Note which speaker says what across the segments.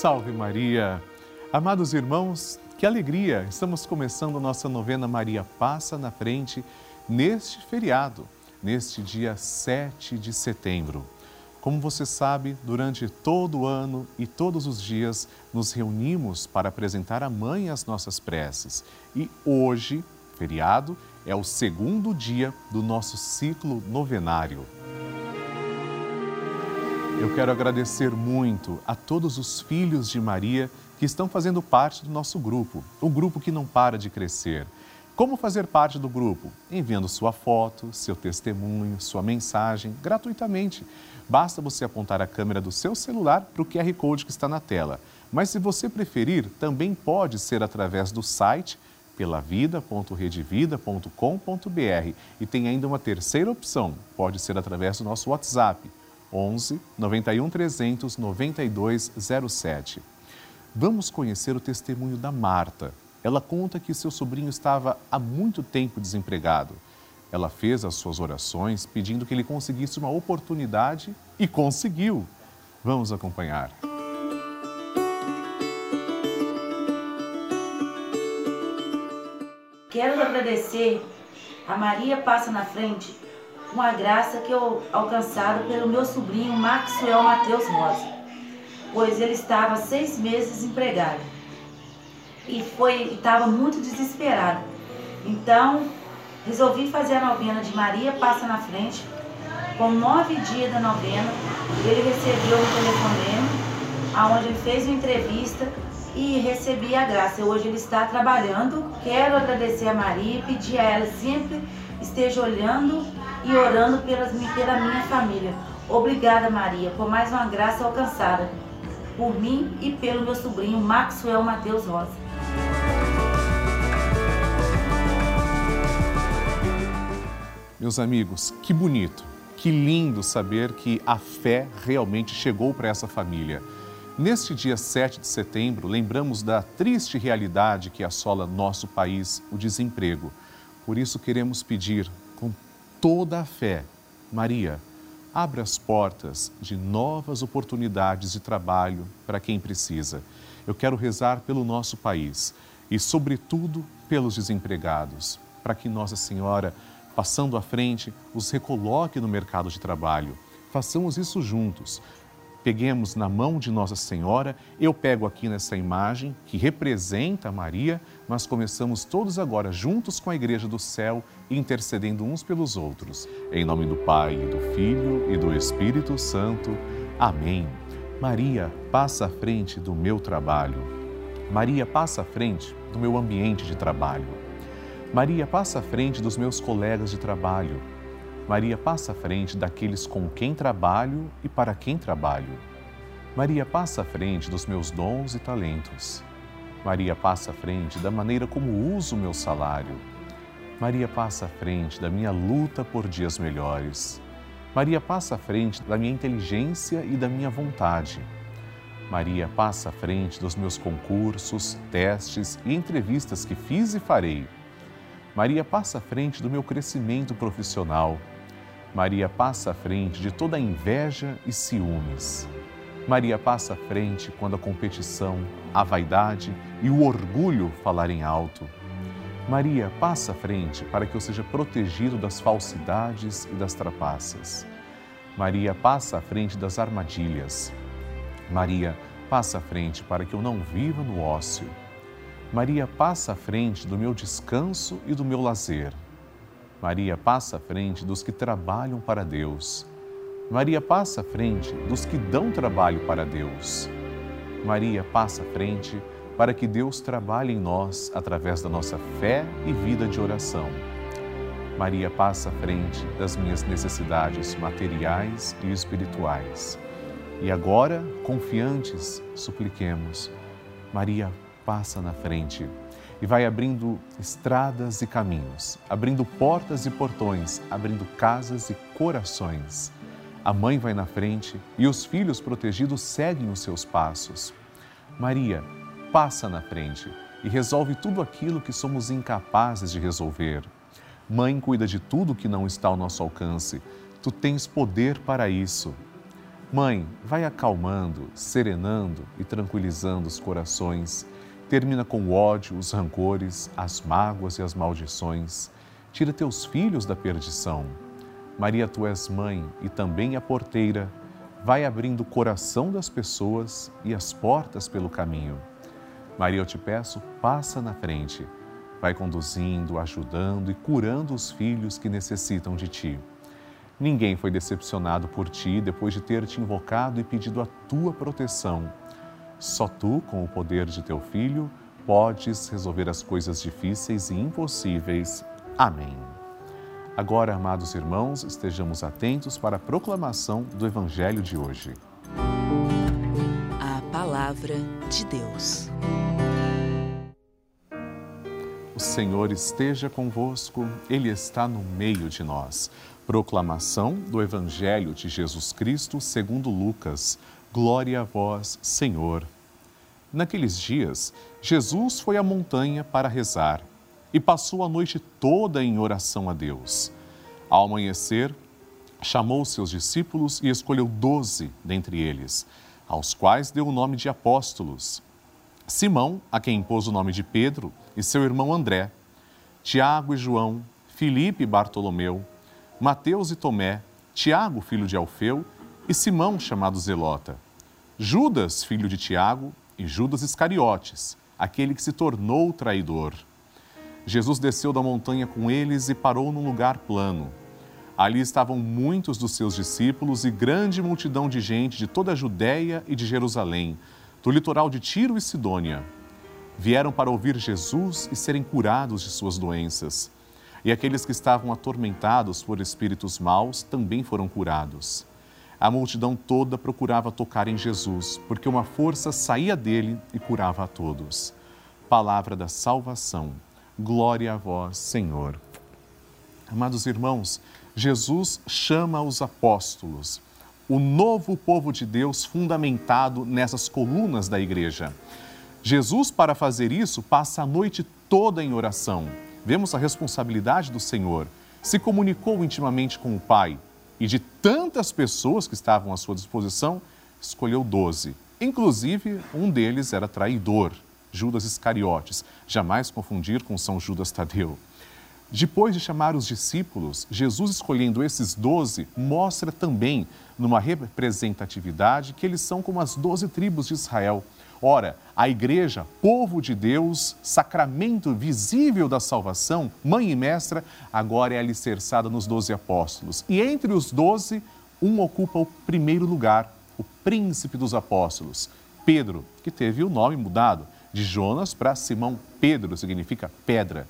Speaker 1: Salve Maria! Amados irmãos, que alegria! Estamos começando nossa novena Maria Passa na Frente neste feriado, neste dia 7 de setembro. Como você sabe, durante todo o ano e todos os dias nos reunimos para apresentar à Mãe as nossas preces. E hoje, feriado, é o segundo dia do nosso ciclo novenário. Eu quero agradecer muito a todos os filhos de Maria que estão fazendo parte do nosso grupo, o grupo que não para de crescer. Como fazer parte do grupo? Enviando sua foto, seu testemunho, sua mensagem gratuitamente. Basta você apontar a câmera do seu celular para o QR Code que está na tela. Mas se você preferir, também pode ser através do site pelavida.redevida.com.br e tem ainda uma terceira opção, pode ser através do nosso WhatsApp 11 91 300 9207. Vamos conhecer o testemunho da Marta. Ela conta que seu sobrinho estava há muito tempo desempregado. Ela fez as suas orações pedindo que ele conseguisse uma oportunidade e conseguiu. Vamos acompanhar.
Speaker 2: Quero agradecer a Maria Passa na Frente uma graça que eu alcançado pelo meu sobrinho Maxwell Matheus Rosa, pois ele estava seis meses desempregado e foi estava muito desesperado. Então resolvi fazer a novena de Maria Passa na Frente. Com nove dias da novena, ele recebeu um telefonema, aonde ele fez uma entrevista e recebi a graça. Hoje ele está trabalhando. Quero agradecer a Maria e pedir a ela sempre esteja olhando e orando pelas, pela minha família. Obrigada, Maria, por mais uma graça alcançada por mim e pelo meu sobrinho Maxwell Matheus Rosa.
Speaker 1: Meus amigos, que bonito, que lindo saber que a fé realmente chegou para essa família. Neste dia 7 de setembro, lembramos da triste realidade que assola nosso país, o desemprego. Por isso, queremos pedir com toda a fé, Maria, abra as portas de novas oportunidades de trabalho para quem precisa. Eu quero rezar pelo nosso país e, sobretudo, pelos desempregados, para que Nossa Senhora, passando à frente, os recoloque no mercado de trabalho. Façamos isso juntos peguemos na mão de Nossa Senhora. Eu pego aqui nessa imagem que representa Maria, mas começamos todos agora juntos com a Igreja do Céu, intercedendo uns pelos outros. Em nome do Pai, do Filho e do Espírito Santo. Amém. Maria, passa à frente do meu trabalho. Maria, passa à frente do meu ambiente de trabalho. Maria, passa à frente dos meus colegas de trabalho. Maria passa à frente daqueles com quem trabalho e para quem trabalho. Maria passa à frente dos meus dons e talentos. Maria passa à frente da maneira como uso o meu salário. Maria passa à frente da minha luta por dias melhores. Maria passa à frente da minha inteligência e da minha vontade. Maria passa à frente dos meus concursos, testes e entrevistas que fiz e farei. Maria passa à frente do meu crescimento profissional Maria passa à frente de toda inveja e ciúmes. Maria passa à frente quando a competição, a vaidade e o orgulho falarem alto. Maria passa à frente para que eu seja protegido das falsidades e das trapaças. Maria passa à frente das armadilhas. Maria passa à frente para que eu não viva no ócio. Maria passa à frente do meu descanso e do meu lazer. Maria passa à frente dos que trabalham para Deus. Maria passa à frente dos que dão trabalho para Deus. Maria passa à frente para que Deus trabalhe em nós através da nossa fé e vida de oração. Maria passa à frente das minhas necessidades materiais e espirituais. E agora, confiantes, supliquemos. Maria passa na frente e vai abrindo estradas e caminhos, abrindo portas e portões, abrindo casas e corações. A mãe vai na frente e os filhos protegidos seguem os seus passos. Maria passa na frente e resolve tudo aquilo que somos incapazes de resolver. Mãe cuida de tudo que não está ao nosso alcance. Tu tens poder para isso. Mãe, vai acalmando, serenando e tranquilizando os corações. Termina com o ódio, os rancores, as mágoas e as maldições. Tira teus filhos da perdição. Maria, tu és mãe e também a porteira. Vai abrindo o coração das pessoas e as portas pelo caminho. Maria, eu te peço, passa na frente. Vai conduzindo, ajudando e curando os filhos que necessitam de ti. Ninguém foi decepcionado por ti depois de ter te invocado e pedido a tua proteção. Só tu, com o poder de teu filho, podes resolver as coisas difíceis e impossíveis. Amém. Agora, amados irmãos, estejamos atentos para a proclamação do Evangelho de hoje.
Speaker 3: A Palavra de Deus.
Speaker 1: O Senhor esteja convosco, Ele está no meio de nós. Proclamação do Evangelho de Jesus Cristo segundo Lucas. Glória a vós, Senhor. Naqueles dias, Jesus foi à montanha para rezar e passou a noite toda em oração a Deus. Ao amanhecer, chamou seus discípulos e escolheu doze dentre eles, aos quais deu o nome de apóstolos. Simão, a quem impôs o nome de Pedro, e seu irmão André, Tiago e João, Filipe e Bartolomeu, Mateus e Tomé, Tiago, filho de Alfeu, e Simão, chamado Zelota, Judas, filho de Tiago, e Judas Iscariotes, aquele que se tornou traidor. Jesus desceu da montanha com eles e parou num lugar plano. Ali estavam muitos dos seus discípulos e grande multidão de gente de toda a Judéia e de Jerusalém, do litoral de Tiro e Sidônia. Vieram para ouvir Jesus e serem curados de suas doenças e aqueles que estavam atormentados por espíritos maus também foram curados. A multidão toda procurava tocar em Jesus, porque uma força saía dele e curava a todos. Palavra da salvação. Glória a vós, Senhor. Amados irmãos, Jesus chama os apóstolos, o novo povo de Deus fundamentado nessas colunas da igreja. Jesus, para fazer isso, passa a noite toda em oração vemos a responsabilidade do Senhor. Se comunicou intimamente com o Pai e de tantas pessoas que estavam à sua disposição, escolheu doze. Inclusive, um deles era traidor, Judas Iscariotes. Jamais confundir com São Judas Tadeu. Depois de chamar os discípulos, Jesus escolhendo esses doze, mostra também, numa representatividade, que eles são como as doze tribos de Israel Ora, a igreja, povo de Deus, sacramento visível da salvação, mãe e mestra, agora é alicerçada nos doze apóstolos. E entre os doze, um ocupa o primeiro lugar, o príncipe dos apóstolos, Pedro, que teve o nome mudado de Jonas para Simão Pedro, significa pedra.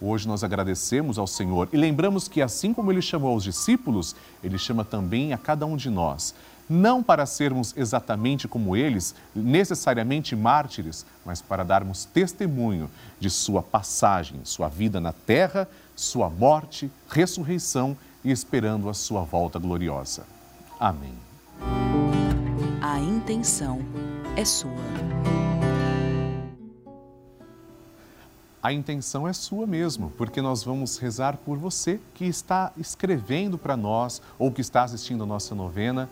Speaker 1: Hoje nós agradecemos ao Senhor e lembramos que, assim como ele chamou aos discípulos, ele chama também a cada um de nós não para sermos exatamente como eles, necessariamente mártires, mas para darmos testemunho de sua passagem, sua vida na terra, sua morte, ressurreição e esperando a sua volta gloriosa. Amém.
Speaker 3: A intenção é sua.
Speaker 1: A intenção é sua mesmo, porque nós vamos rezar por você que está escrevendo para nós ou que está assistindo a nossa novena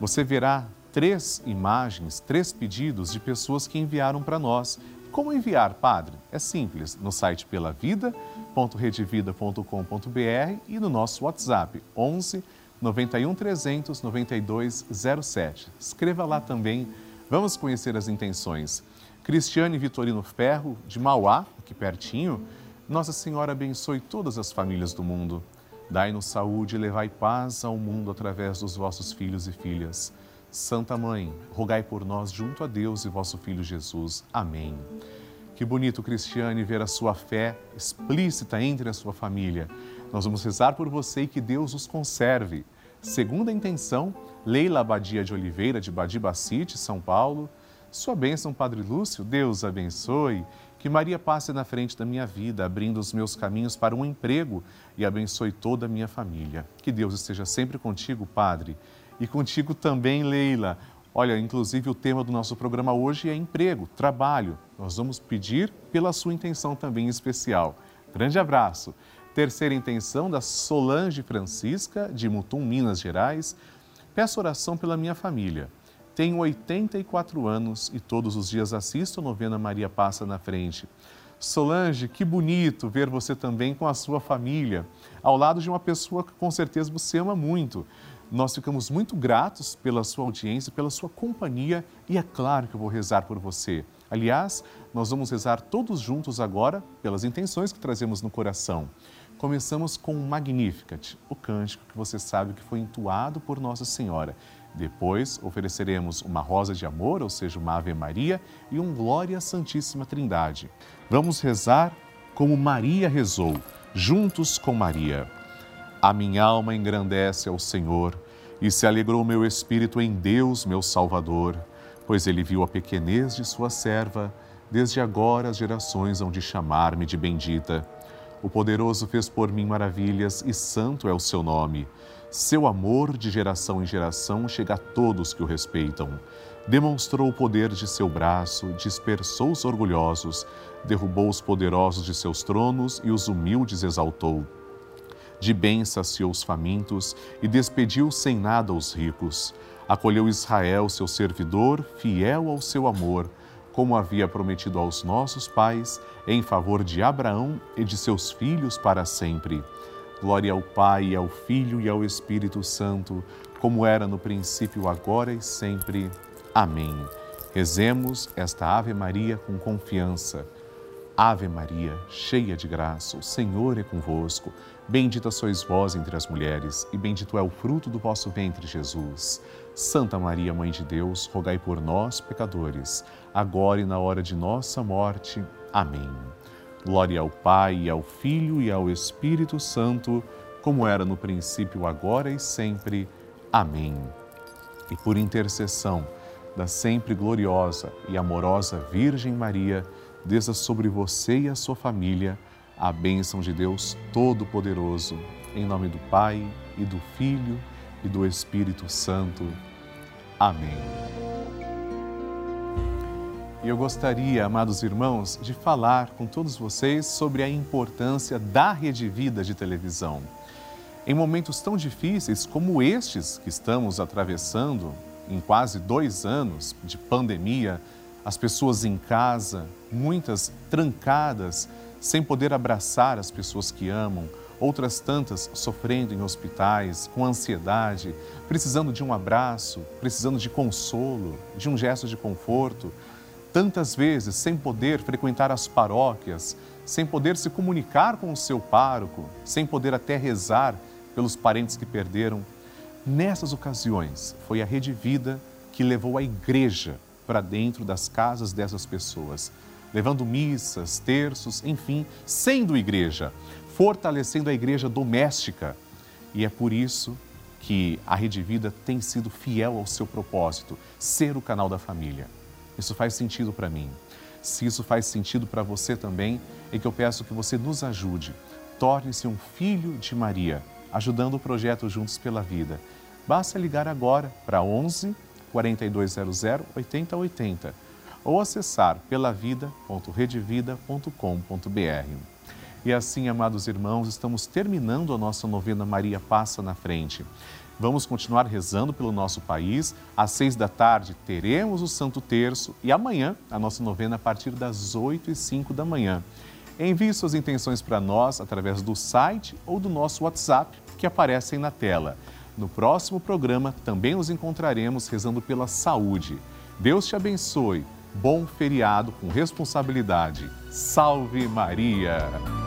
Speaker 1: você verá três imagens, três pedidos de pessoas que enviaram para nós. Como enviar, Padre? É simples, no site pelavida.redevida.com.br e no nosso WhatsApp 11 91 300 9207. Escreva lá também, vamos conhecer as intenções. Cristiane Vitorino Ferro, de Mauá, aqui pertinho, Nossa Senhora abençoe todas as famílias do mundo. Dai-nos saúde e levai paz ao mundo através dos vossos filhos e filhas. Santa Mãe, rogai por nós junto a Deus e vosso Filho Jesus. Amém. Que bonito, Cristiane, ver a sua fé explícita entre a sua família. Nós vamos rezar por você e que Deus os conserve. Segunda intenção, Leila Abadia de Oliveira, de Badibacite, São Paulo. Sua bênção, Padre Lúcio, Deus abençoe. Que Maria passe na frente da minha vida, abrindo os meus caminhos para um emprego e abençoe toda a minha família. Que Deus esteja sempre contigo, Padre, e contigo também, Leila. Olha, inclusive o tema do nosso programa hoje é emprego, trabalho. Nós vamos pedir pela sua intenção também especial. Grande abraço. Terceira intenção da Solange Francisca, de Mutum, Minas Gerais. Peço oração pela minha família. Tenho 84 anos e todos os dias assisto a novena Maria Passa na Frente. Solange, que bonito ver você também com a sua família, ao lado de uma pessoa que com certeza você ama muito. Nós ficamos muito gratos pela sua audiência, pela sua companhia e é claro que eu vou rezar por você. Aliás, nós vamos rezar todos juntos agora pelas intenções que trazemos no coração. Começamos com o Magnificat, o cântico que você sabe que foi entoado por Nossa Senhora. Depois ofereceremos uma rosa de amor, ou seja, uma Ave Maria, e um Glória Santíssima Trindade. Vamos rezar como Maria rezou, juntos com Maria. A minha alma engrandece ao Senhor e se alegrou meu espírito em Deus, meu Salvador, pois ele viu a pequenez de sua serva. Desde agora as gerações hão de chamar-me de bendita. O poderoso fez por mim maravilhas e santo é o seu nome. Seu amor de geração em geração chega a todos que o respeitam. Demonstrou o poder de seu braço, dispersou os orgulhosos, derrubou os poderosos de seus tronos e os humildes exaltou. De bem saciou os famintos e despediu sem nada os ricos. Acolheu Israel, seu servidor, fiel ao seu amor como havia prometido aos nossos pais, em favor de Abraão e de seus filhos para sempre. Glória ao Pai, ao Filho e ao Espírito Santo, como era no princípio, agora e sempre. Amém. Rezemos esta Ave Maria com confiança. Ave Maria, cheia de graça, o Senhor é convosco. Bendita sois vós entre as mulheres, e bendito é o fruto do vosso ventre, Jesus. Santa Maria, Mãe de Deus, rogai por nós, pecadores, agora e na hora de nossa morte. Amém. Glória ao Pai, ao Filho e ao Espírito Santo, como era no princípio, agora e sempre. Amém. E por intercessão da sempre gloriosa e amorosa Virgem Maria, desça sobre você e a sua família a bênção de Deus Todo-Poderoso. Em nome do Pai e do Filho e do Espírito Santo. Amém. E eu gostaria, amados irmãos, de falar com todos vocês sobre a importância da Rede Vida de televisão. Em momentos tão difíceis como estes que estamos atravessando, em quase dois anos de pandemia, as pessoas em casa, muitas trancadas, sem poder abraçar as pessoas que amam, outras tantas sofrendo em hospitais, com ansiedade, precisando de um abraço, precisando de consolo, de um gesto de conforto, tantas vezes sem poder frequentar as paróquias, sem poder se comunicar com o seu pároco, sem poder até rezar pelos parentes que perderam. Nessas ocasiões, foi a Rede Vida que levou a igreja para dentro das casas dessas pessoas, levando missas, terços, enfim, sendo igreja, fortalecendo a igreja doméstica. E é por isso que a Rede Vida tem sido fiel ao seu propósito, ser o canal da família. Isso faz sentido para mim. Se isso faz sentido para você também, é que eu peço que você nos ajude. Torne-se um filho de Maria, ajudando o projeto Juntos pela Vida. Basta ligar agora para 11 4200 8080 ou acessar pelavida.redevida.com.br. E assim, amados irmãos, estamos terminando a nossa novena Maria Passa na Frente. Vamos continuar rezando pelo nosso país. Às seis da tarde teremos o Santo Terço e amanhã a nossa novena a partir das oito e cinco da manhã. Envie suas intenções para nós através do site ou do nosso WhatsApp que aparecem na tela. No próximo programa também nos encontraremos rezando pela saúde. Deus te abençoe. Bom feriado com responsabilidade. Salve Maria!